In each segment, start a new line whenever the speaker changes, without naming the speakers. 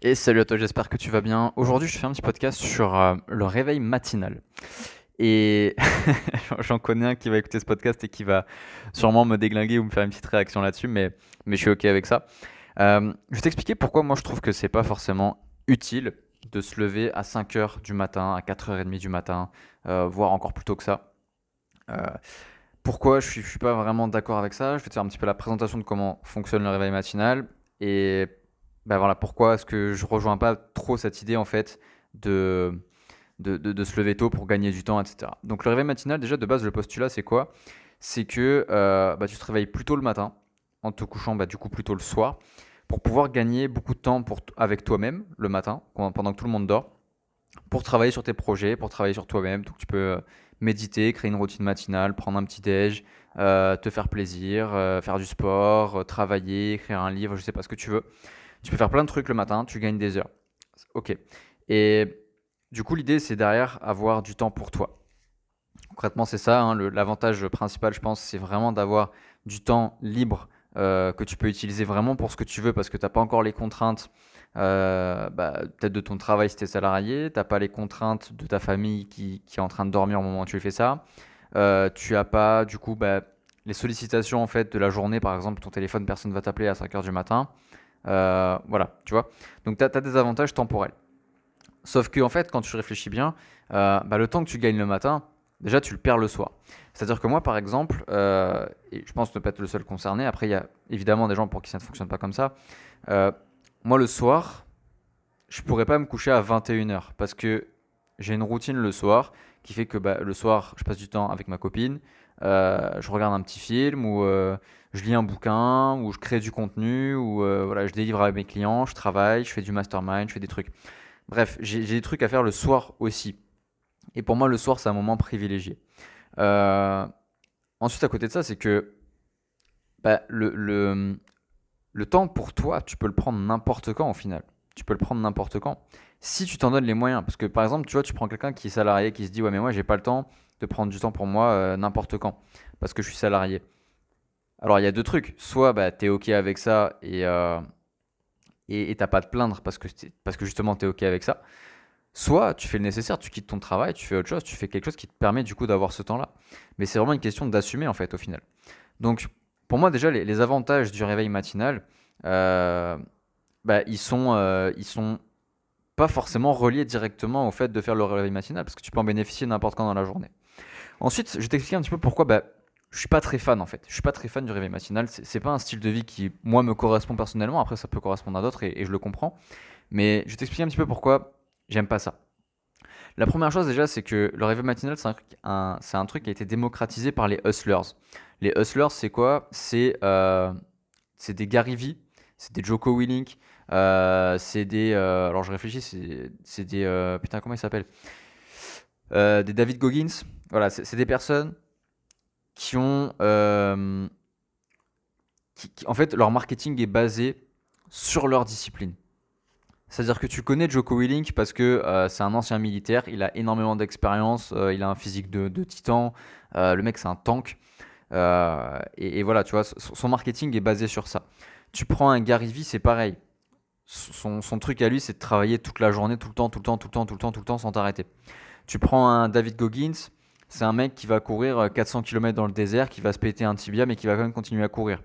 Et salut à toi, j'espère que tu vas bien. Aujourd'hui, je fais un petit podcast sur euh, le réveil matinal. Et j'en connais un qui va écouter ce podcast et qui va sûrement me déglinguer ou me faire une petite réaction là-dessus, mais, mais je suis OK avec ça. Euh, je vais t'expliquer pourquoi moi je trouve que c'est pas forcément utile de se lever à 5h du matin, à 4h30 du matin, euh, voire encore plus tôt que ça. pourquoi je suis, je suis pas vraiment d'accord avec ça Je vais te faire un petit peu la présentation de comment fonctionne le réveil matinal et ben voilà, pourquoi est-ce que je rejoins pas trop cette idée en fait de, de, se lever tôt pour gagner du temps, etc. Donc le réveil matinal, déjà de base, le postulat, c'est quoi? C'est que euh, bah, tu te réveilles plus tôt le matin, en te couchant bah, du coup plus tôt le soir, pour pouvoir gagner beaucoup de temps pour avec toi-même le matin, pendant que tout le monde dort, pour travailler sur tes projets, pour travailler sur toi-même. Donc tu peux euh, méditer, créer une routine matinale, prendre un petit déj, euh, te faire plaisir, faire du sport, travailler, écrire un livre, je sais pas ce que tu veux. Tu peux faire plein de trucs le matin, tu gagnes des heures. Ok. Et du coup, l'idée, c'est derrière avoir du temps pour toi. Concrètement, c'est ça. Hein, l'avantage principal, je pense, c'est vraiment d'avoir du temps libre euh, que tu peux utiliser vraiment pour ce que tu veux parce que tu n'as pas encore les contraintes euh, bah, peut-être de ton travail si tu es salarié, tu n'as pas les contraintes de ta famille qui, est en train de dormir au moment où tu fais ça. Euh, tu n'as pas du coup bah, les sollicitations en fait de la journée, par exemple ton téléphone, personne ne va t'appeler à 5h du matin. Euh, voilà, tu vois. Donc tu as, des avantages temporels. Sauf que en fait, quand tu réfléchis bien, euh, bah, le temps que tu gagnes le matin, déjà tu le perds le soir. C'est-à-dire que moi, par exemple, euh, et je pense ne pas être le seul concerné, après il y a évidemment des gens pour qui ça ne fonctionne pas comme ça. moi, le soir, je pourrais pas me coucher à 21h parce que j'ai une routine le soir qui fait que bah, le soir, je passe du temps avec ma copine, je regarde un petit film ou je lis un bouquin, ou je crée du contenu, ou euh, voilà, je délivre à mes clients, je travaille, je fais du mastermind, je fais des trucs. Bref, j'ai des trucs à faire le soir aussi. Et pour moi, le soir, c'est un moment privilégié. Euh, ensuite, à côté de ça, c'est que bah, le, le, le temps pour toi, tu peux le prendre n'importe quand au final. Tu peux le prendre n'importe quand. Si tu t'en donnes les moyens. Parce que par exemple, tu vois, tu prends quelqu'un qui est salarié, qui se dit Ouais, mais moi, j'ai pas le temps de prendre du temps pour moi euh, n'importe quand. Parce que je suis salarié. Alors, il y a deux trucs. Soit bah, tu es OK avec ça et euh, et t'as pas te plaindre parce que, parce que justement tu es OK avec ça. Soit tu fais le nécessaire, tu quittes ton travail, tu fais autre chose, tu fais quelque chose qui te permet du coup d'avoir ce temps-là. Mais c'est vraiment une question d'assumer en fait au final. Donc pour moi déjà les, avantages du réveil matinal, euh, bah, ils, sont, euh, ils sont pas forcément reliés directement au fait de faire le réveil matinal parce que tu peux en bénéficier n'importe quand dans la journée. Ensuite, je vais t'expliquer un petit peu pourquoi bah, je suis pas très fan en fait. Je suis pas très fan du réveil matinal. C'est pas un style de vie qui, moi, me correspond personnellement. Après, ça peut correspondre à d'autres et, je le comprends. Mais je vais t'expliquer un petit peu pourquoi j'aime pas ça. La première chose déjà, c'est que le réveil matinal, c'est un, un, truc qui a été démocratisé par les hustlers. Les hustlers, c'est quoi? C'est euh, des Gary Vee, c'est des Joko Willink, c'est des. Euh, alors je réfléchis, c'est des. Euh, putain, comment ils s'appellent Des David Goggins. Voilà, c'est des personnes qui ont. Euh, qui, en fait, leur marketing est basé sur leur discipline. C'est-à-dire que tu connais Joko Willink parce que euh, c'est un ancien militaire, il a énormément d'expérience, euh, il a un physique de, titan, le mec c'est un tank. Et, voilà, tu vois, son marketing est basé sur ça. Tu prends un Gary Vee, c'est pareil. Son, truc à lui, c'est de travailler toute la journée, tout le temps, tout le temps, tout le temps, tout le temps, tout le temps, sans t'arrêter. Tu prends un David Goggins, c'est un mec qui va courir 400 euh, km dans le désert, qui va se péter un tibia, mais qui va quand même continuer à courir.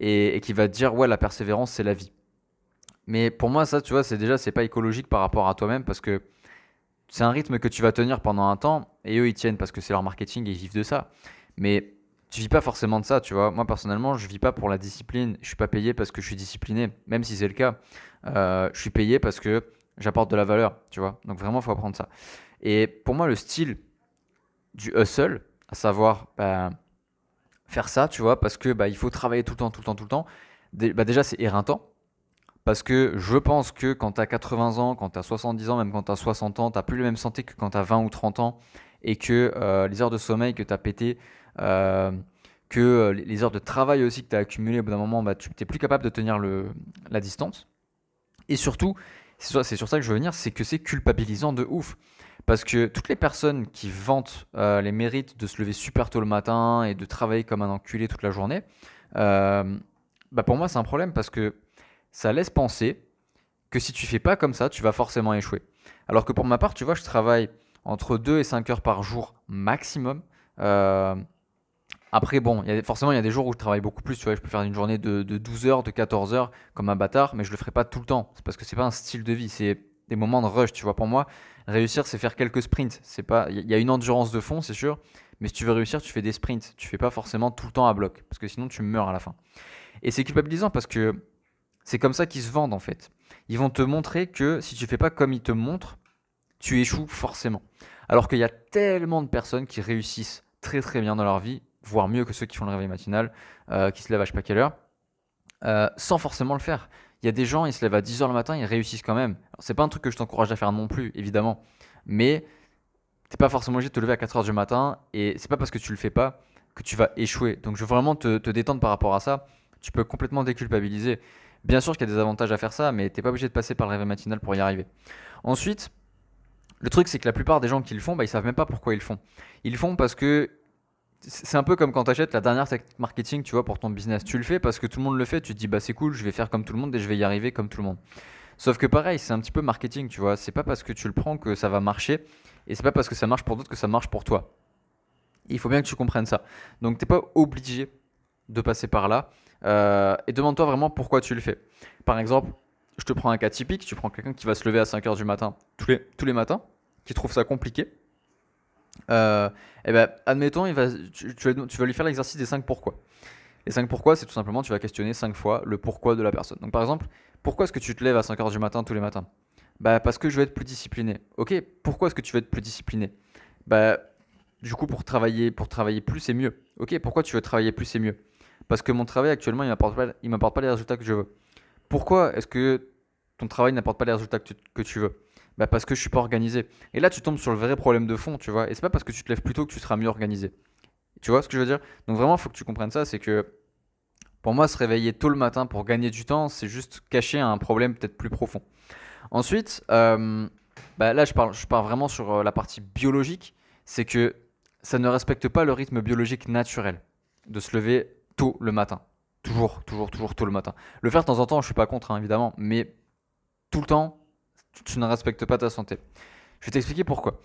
Et, qui va te dire, ouais, la persévérance, c'est la vie. Mais pour moi, ça, tu vois, c'est déjà, c'est pas écologique par rapport à toi-même parce que c'est un rythme que tu vas tenir pendant un temps et eux, ils tiennent parce que c'est leur marketing et ils vivent de ça. Mais tu vis pas forcément de ça, tu vois. Moi, personnellement, je vis pas pour la discipline. Je suis pas payé parce que je suis discipliné, même si c'est le cas. Euh, je suis payé parce que j'apporte de la valeur, tu vois. Donc vraiment, faut apprendre ça. Et pour moi, le style du hustle, à savoir bah, faire ça, tu vois, parce que bah, il faut travailler tout le temps, tout le temps, tout le temps. Bah, déjà, c'est éreintant. Parce que je pense que quand tu as 80 ans, quand tu as 70 ans, même quand tu as 60 ans, tu plus la même santé que quand tu as 20 ou 30 ans. Et que euh, les heures de sommeil que tu as pété, que euh, les heures de travail aussi que tu as accumulées, au bout d'un moment, bah, tu n'es plus capable de tenir la distance. Et surtout, c'est sur ça que je veux venir, c'est que c'est culpabilisant de ouf. Parce que toutes les personnes qui vantent euh, les mérites de se lever super tôt le matin et de travailler comme un enculé toute la journée, euh, bah pour moi c'est un problème parce que ça laisse penser que si tu fais pas comme ça, tu vas forcément échouer. Alors que pour ma part, tu vois, je travaille entre 2 et 5 heures par jour maximum. Euh, après, bon, forcément, il y a des jours où je travaille beaucoup plus. Tu vois, je peux faire une journée de, 12 heures, de 14 heures comme un bâtard, mais je le ferai pas tout le temps. C'est parce que c'est pas un style de vie, c'est des moments de rush. Tu vois, pour moi, réussir, c'est faire quelques sprints. C'est pas, il y a une endurance de fond, c'est sûr, mais si tu veux réussir, tu fais des sprints. Tu fais pas forcément tout le temps à bloc, parce que sinon tu meurs à la fin. Et c'est culpabilisant parce que c'est comme ça qu'ils se vendent en fait. Ils vont te montrer que si tu fais pas comme ils te montrent, tu échoues forcément. Alors qu'il y a tellement de personnes qui réussissent très très bien dans leur vie, voire mieux que ceux qui font le réveil matinal, euh, qui se lèvent à je sais pas quelle heure, euh, sans forcément le faire. Il y a des gens, ils se lèvent à 10h le matin, ils réussissent quand même. C'est pas un truc que je t'encourage à faire non plus, évidemment. Mais t'es pas forcément obligé de te lever à 4h du matin et c'est pas parce que tu le fais pas que tu vas échouer. Donc je veux vraiment te, te détendre par rapport à ça. Tu peux complètement déculpabiliser. Bien sûr qu'il y a des avantages à faire ça, mais t'es pas obligé de passer par le réveil matinal pour y arriver. Ensuite, le truc c'est que la plupart des gens qui le font, bah, ils savent même pas pourquoi ils le font. Ils le font parce que c'est un peu comme quand tu achètes la dernière technique marketing, tu vois, pour ton business. Tu le fais parce que tout le monde le fait. Tu te dis, bah c'est cool, je vais faire comme tout le monde et je vais y arriver comme tout le monde. Sauf que pareil, c'est un petit peu marketing, tu vois. C'est pas parce que tu le prends que ça va marcher et c'est pas parce que ça marche pour d'autres que ça marche pour toi. Il faut bien que tu comprennes ça. Donc t'es pas obligé de passer par là. Euh, et demande-toi vraiment pourquoi tu le fais. Par exemple, je te prends un cas typique. Tu prends quelqu'un qui va se lever à 5h du matin tous les, tous les matins, qui trouve ça compliqué euh, et eh ben, admettons, va, tu, vas, lui faire l'exercice des 5 pourquoi. Les 5 pourquoi, c'est tout simplement, tu vas questionner 5 fois le pourquoi de la personne. Donc par exemple, pourquoi est-ce que tu te lèves à 5h du matin tous les matins? Bah parce que je veux être plus discipliné. Ok, pourquoi est-ce que tu veux être plus discipliné? Bah du coup pour travailler, pour travailler plus c'est mieux. Ok, pourquoi tu veux travailler plus c'est mieux? Parce que mon travail actuellement il m'apporte pas, m'apporte pas les résultats que je veux. Pourquoi est-ce que ton travail n'apporte pas les résultats que tu veux? Bah parce que je suis pas organisé. Et là, tu tombes sur le vrai problème de fond, tu vois. Et c'est pas parce que tu te lèves plus tôt que tu seras mieux organisé. Tu vois ce que je veux dire? Donc vraiment, il faut que tu comprennes ça. C'est que pour moi, se réveiller tôt le matin pour gagner du temps, c'est juste cacher un problème peut-être plus profond. Ensuite, euh, bah là, je parle, je parle vraiment sur euh, la partie biologique. C'est que ça ne respecte pas le rythme biologique naturel de se lever tôt le matin. Toujours, toujours, toujours tôt le matin. Le faire de temps en temps, je suis pas contre, hein, évidemment, mais tout le temps, tu ne respectes pas ta santé. Je vais t'expliquer pourquoi.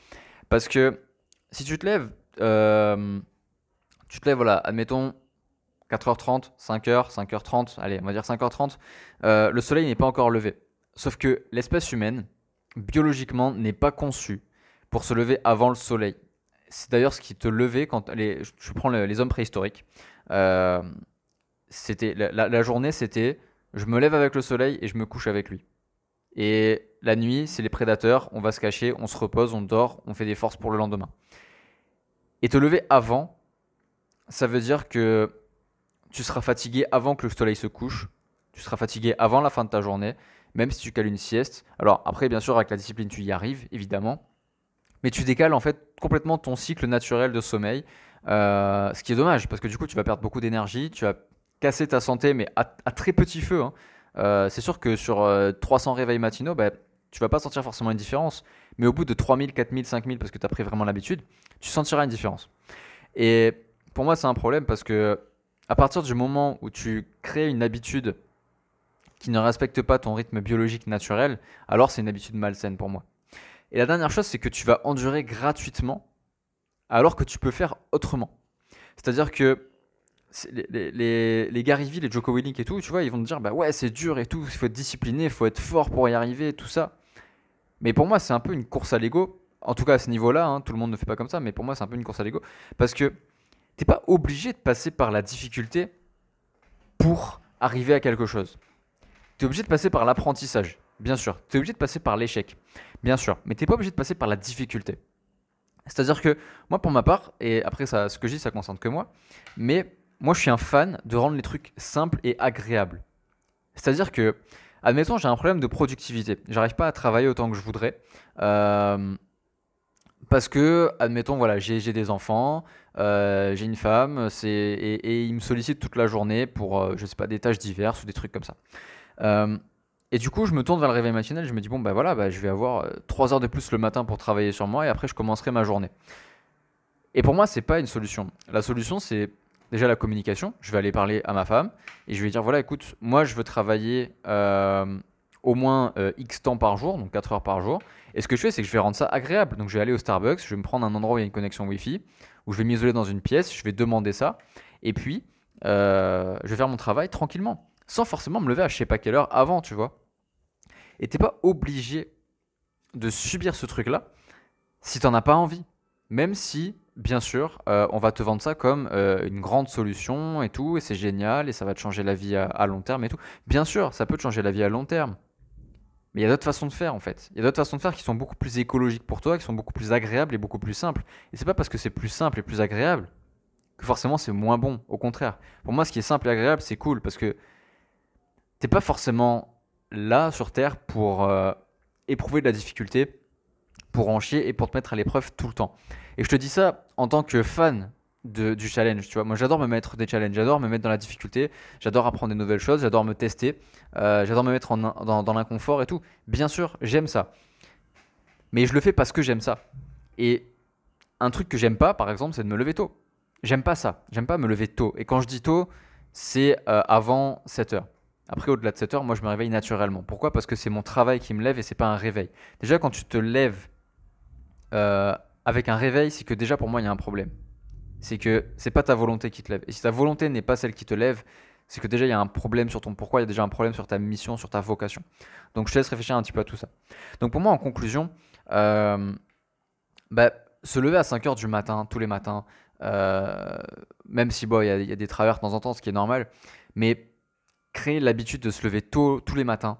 Parce que si tu te lèves, euh, tu te lèves, voilà, admettons 4h30, 5h, 5h30, allez, on va dire 5h30, euh, le soleil n'est pas encore levé. Sauf que l'espèce humaine, biologiquement, n'est pas conçue pour se lever avant le soleil. C'est d'ailleurs ce qui te levait quand les, je prends les, hommes préhistoriques. Euh, la journée, c'était je me lève avec le soleil et je me couche avec lui. Et la nuit, c'est les prédateurs, on va se cacher, on se repose, on dort, on fait des forces pour le lendemain. Et te lever avant, ça veut dire que tu seras fatigué avant que le soleil se couche, tu seras fatigué avant la fin de ta journée, même si tu cales une sieste. Alors après, bien sûr, avec la discipline, tu y arrives, évidemment. Mais tu décales en fait complètement ton cycle naturel de sommeil, euh, ce qui est dommage, parce que du coup, tu vas perdre beaucoup d'énergie, tu vas casser ta santé, mais à, très petit feu. Hein. Euh, c'est sûr que sur 300 euh, réveils matinaux, bah, tu vas pas sentir forcément une différence. Mais au bout de 3000, 4000, 5000, parce que tu as pris vraiment l'habitude, tu sentiras une différence. Et pour moi, c'est un problème parce que à partir du moment où tu crées une habitude qui ne respecte pas ton rythme biologique naturel, alors c'est une habitude malsaine pour moi. Et la dernière chose, c'est que tu vas endurer gratuitement alors que tu peux faire autrement. C'est-à-dire que les, les, les, Gary Vee, les Joko Willink et tout, tu vois, ils vont te dire bah ouais, c'est dur et tout, il faut être discipliné, il faut être fort pour y arriver, tout ça. Mais pour moi, c'est un peu une course à l'ego. En tout cas, à ce niveau-là, hein, tout le monde ne fait pas comme ça, mais pour moi, c'est un peu une course à l'ego. Parce que t'es pas obligé de passer par la difficulté pour arriver à quelque chose. Tu es obligé de passer par l'apprentissage, bien sûr. Tu es obligé de passer par l'échec, bien sûr. Mais t'es pas obligé de passer par la difficulté. C'est-à-dire que moi, pour ma part, et après, ça, ce que je dis, ça concerne que moi, mais moi, je suis un fan de rendre les trucs simples et agréables. C'est-à-dire que, admettons, j'ai un problème de productivité. J'arrive pas à travailler autant que je voudrais. Euh, parce que, admettons, voilà, j'ai des enfants, euh, j'ai une femme, et, et, ils me sollicitent toute la journée pour, euh, je sais pas, des tâches diverses ou des trucs comme ça. et du coup, je me tourne vers le réveil matinal, je me dis, bon, bah voilà, bah, je vais avoir 3 heures de plus le matin pour travailler sur moi, et après, je commencerai ma journée. Et pour moi, c'est pas une solution. La solution, c'est déjà la communication. Je vais aller parler à ma femme et je vais dire voilà, écoute, moi je veux travailler euh, au moins euh, X temps par jour, donc 4 heures par jour. Et ce que je fais, c'est que je vais rendre ça agréable. Donc je vais aller au Starbucks, je vais me prendre un endroit où il y a une connexion Wi-Fi, où je vais m'isoler dans une pièce, je vais demander ça. Et puis, euh, je vais faire mon travail tranquillement, sans forcément me lever à je sais pas quelle heure avant, tu vois. Et t'es pas obligé de subir ce truc-là si t'en as pas envie. Même si, bien sûr, euh, on va te vendre ça comme euh, une grande solution et tout, et c'est génial, et ça va te changer la vie à, long terme et tout. Bien sûr, ça peut te changer la vie à long terme. Mais il y a d'autres façons de faire en fait. Il y a d'autres façons de faire qui sont beaucoup plus écologiques pour toi, qui sont beaucoup plus agréables et beaucoup plus simples. Et c'est pas parce que c'est plus simple et plus agréable que forcément c'est moins bon. Au contraire. Pour moi, ce qui est simple et agréable, c'est cool parce que t'es pas forcément là sur Terre pour euh, éprouver de la difficulté, pour en chier et pour te mettre à l'épreuve tout le temps. Et je te dis ça en tant que fan de, du challenge, tu vois. Moi, j'adore me mettre des challenges, j'adore me mettre dans la difficulté, j'adore apprendre des nouvelles choses, j'adore me tester, euh, j'adore me mettre en, dans, l'inconfort et tout. Bien sûr, j'aime ça. Mais je le fais parce que j'aime ça. Et un truc que j'aime pas, par exemple, c'est de me lever tôt. J'aime pas ça. J'aime pas me lever tôt. Et quand je dis tôt, c'est euh, avant 7 heures. Après, au-delà de 7 heures, moi, je me réveille naturellement. Pourquoi? Parce que c'est mon travail qui me lève et c'est pas un réveil. Déjà, quand tu te lèves euh, avec un réveil, c'est que déjà pour moi il y a un problème. C'est que c'est pas ta volonté qui te lève. Et si ta volonté n'est pas celle qui te lève, c'est que déjà il y a un problème sur ton pourquoi, il y a déjà un problème sur ta mission, sur ta vocation. Donc je te laisse réfléchir un petit peu à tout ça. Donc pour moi en conclusion, euh, bah, se lever à 5 heures du matin, tous les matins, euh, même si bon, il y, a des travers de temps en temps, ce qui est normal, mais créer l'habitude de se lever tôt, tous les matins,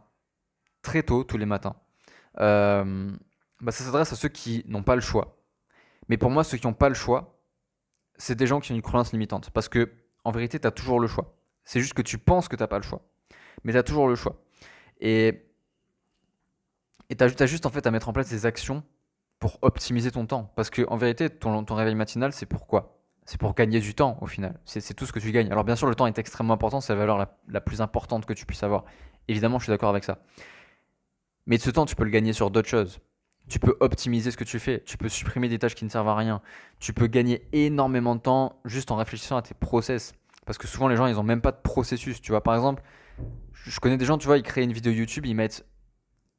très tôt, tous les matins. Bah, ça s'adresse à ceux qui n'ont pas le choix. Mais pour moi, ceux qui n'ont pas le choix, c'est des gens qui ont une croyance limitante. Parce que, en vérité, tu as toujours le choix. C'est juste que tu penses que tu n'as pas le choix. Mais tu as toujours le choix. Et tu as, juste en fait à mettre en place des actions pour optimiser ton temps. Parce que en vérité, ton, ton réveil matinal, c'est pourquoi C'est pour gagner du temps au final. C'est tout ce que tu gagnes. Alors bien sûr, le temps est extrêmement important, c'est la valeur la, la, plus importante que tu puisses avoir. Évidemment, je suis d'accord avec ça. Mais de ce temps, tu peux le gagner sur d'autres choses tu peux optimiser ce que tu fais, tu peux supprimer des tâches qui ne servent à rien, tu peux gagner énormément de temps juste en réfléchissant à tes process. Parce que souvent les gens ils ont même pas de processus, tu vois. Par exemple, je connais des gens, tu vois, ils créent une vidéo YouTube, ils mettent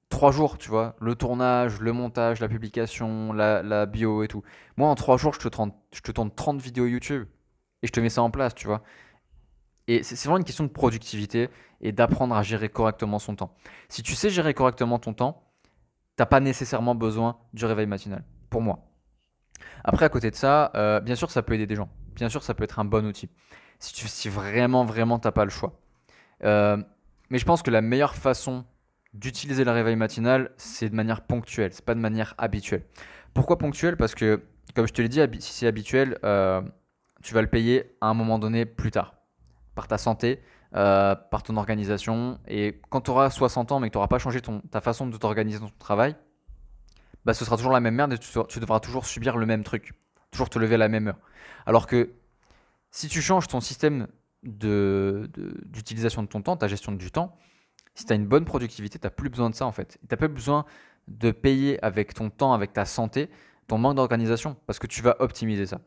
trois jours, tu vois, le tournage, le montage, la publication, la, bio et tout. Moi en trois jours, je te, tourne, je te tourne 30 vidéos YouTube et je te mets ça en place, tu vois. Et c'est vraiment une question de productivité et d'apprendre à gérer correctement son temps. Si tu sais gérer correctement ton temps, t'as pas nécessairement besoin du réveil matinal, pour moi. Après, à côté de ça, euh, bien sûr, ça peut aider des gens. Bien sûr, ça peut être un bon outil. Si, tu, vraiment, vraiment, t'as pas le choix. Euh, mais je pense que la meilleure façon d'utiliser le réveil matinal, c'est de manière ponctuelle, c'est pas de manière habituelle. Pourquoi ponctuelle? Parce que, comme je te l'ai dit, si c'est habituel, euh, tu vas le payer à un moment donné plus tard, par ta santé, euh, par ton organisation. Et quand tu auras 60 ans mais que tu n'auras pas changé ton, ta façon de t'organiser dans ton travail, bah, ce sera toujours la même merde et tu, devras toujours subir le même truc. Toujours te lever à la même heure. Alors que si tu changes ton système d'utilisation de, de ton temps, ta gestion du temps, si tu as une bonne productivité, tu n'as plus besoin de ça en fait. Tu n'as pas besoin de payer avec ton temps, avec ta santé, ton manque d'organisation, parce que tu vas optimiser ça.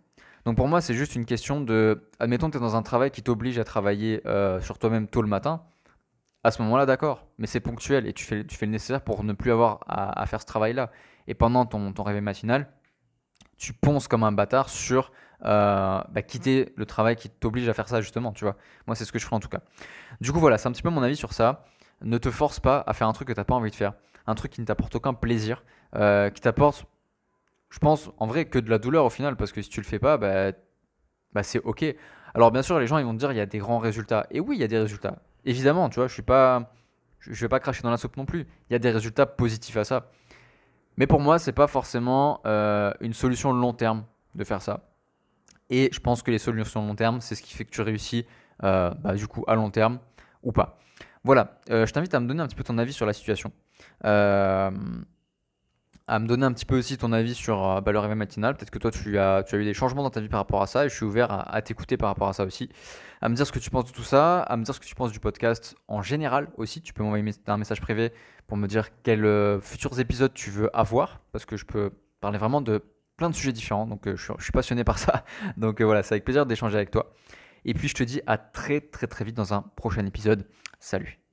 Donc pour moi, c'est juste une question de, admettons tu es dans un travail qui t'oblige à travailler euh, sur toi-même tôt le matin. À ce moment-là, d'accord, mais c'est ponctuel et tu fais, tu fais le nécessaire pour ne plus avoir à, faire ce travail-là. Et pendant ton, ton, réveil matinal, tu ponces comme un bâtard sur euh, bah, quitter le travail qui t'oblige à faire ça, justement, tu vois. Moi, c'est ce que je ferai en tout cas. Du coup, voilà, c'est un petit peu mon avis sur ça. Ne te force pas à faire un truc que tu n'as pas envie de faire. Un truc qui ne t'apporte aucun plaisir, euh, qui t'apporte je pense en vrai que de la douleur au final, parce que si tu le fais pas, bah, bah c'est ok. Alors bien sûr, les gens ils vont te dire il y a des grands résultats. Et oui, il y a des résultats. Évidemment, tu vois, je suis pas, je vais pas cracher dans la soupe non plus. Il y a des résultats positifs à ça. Mais pour moi, c'est pas forcément euh, une solution long terme de faire ça. Et je pense que les solutions long terme, c'est ce qui fait que tu réussis euh, bah, du coup à long terme ou pas. Voilà, euh, je t'invite à me donner un petit peu ton avis sur la situation à me donner un petit peu aussi ton avis sur euh, bah, le réveil matinal. Peut-être que toi, tu as, tu as eu des changements dans ta vie par rapport à ça et je suis ouvert à, t'écouter par rapport à ça aussi. À me dire ce que tu penses de tout ça, à me dire ce que tu penses du podcast en général aussi. Tu peux m'envoyer un message privé pour me dire quels euh, futurs épisodes tu veux avoir parce que je peux parler vraiment de plein de sujets différents. Donc, euh, je, suis, passionné par ça. Donc, voilà, c'est avec plaisir d'échanger avec toi. Et puis, je te dis à très, très, très vite dans un prochain épisode. Salut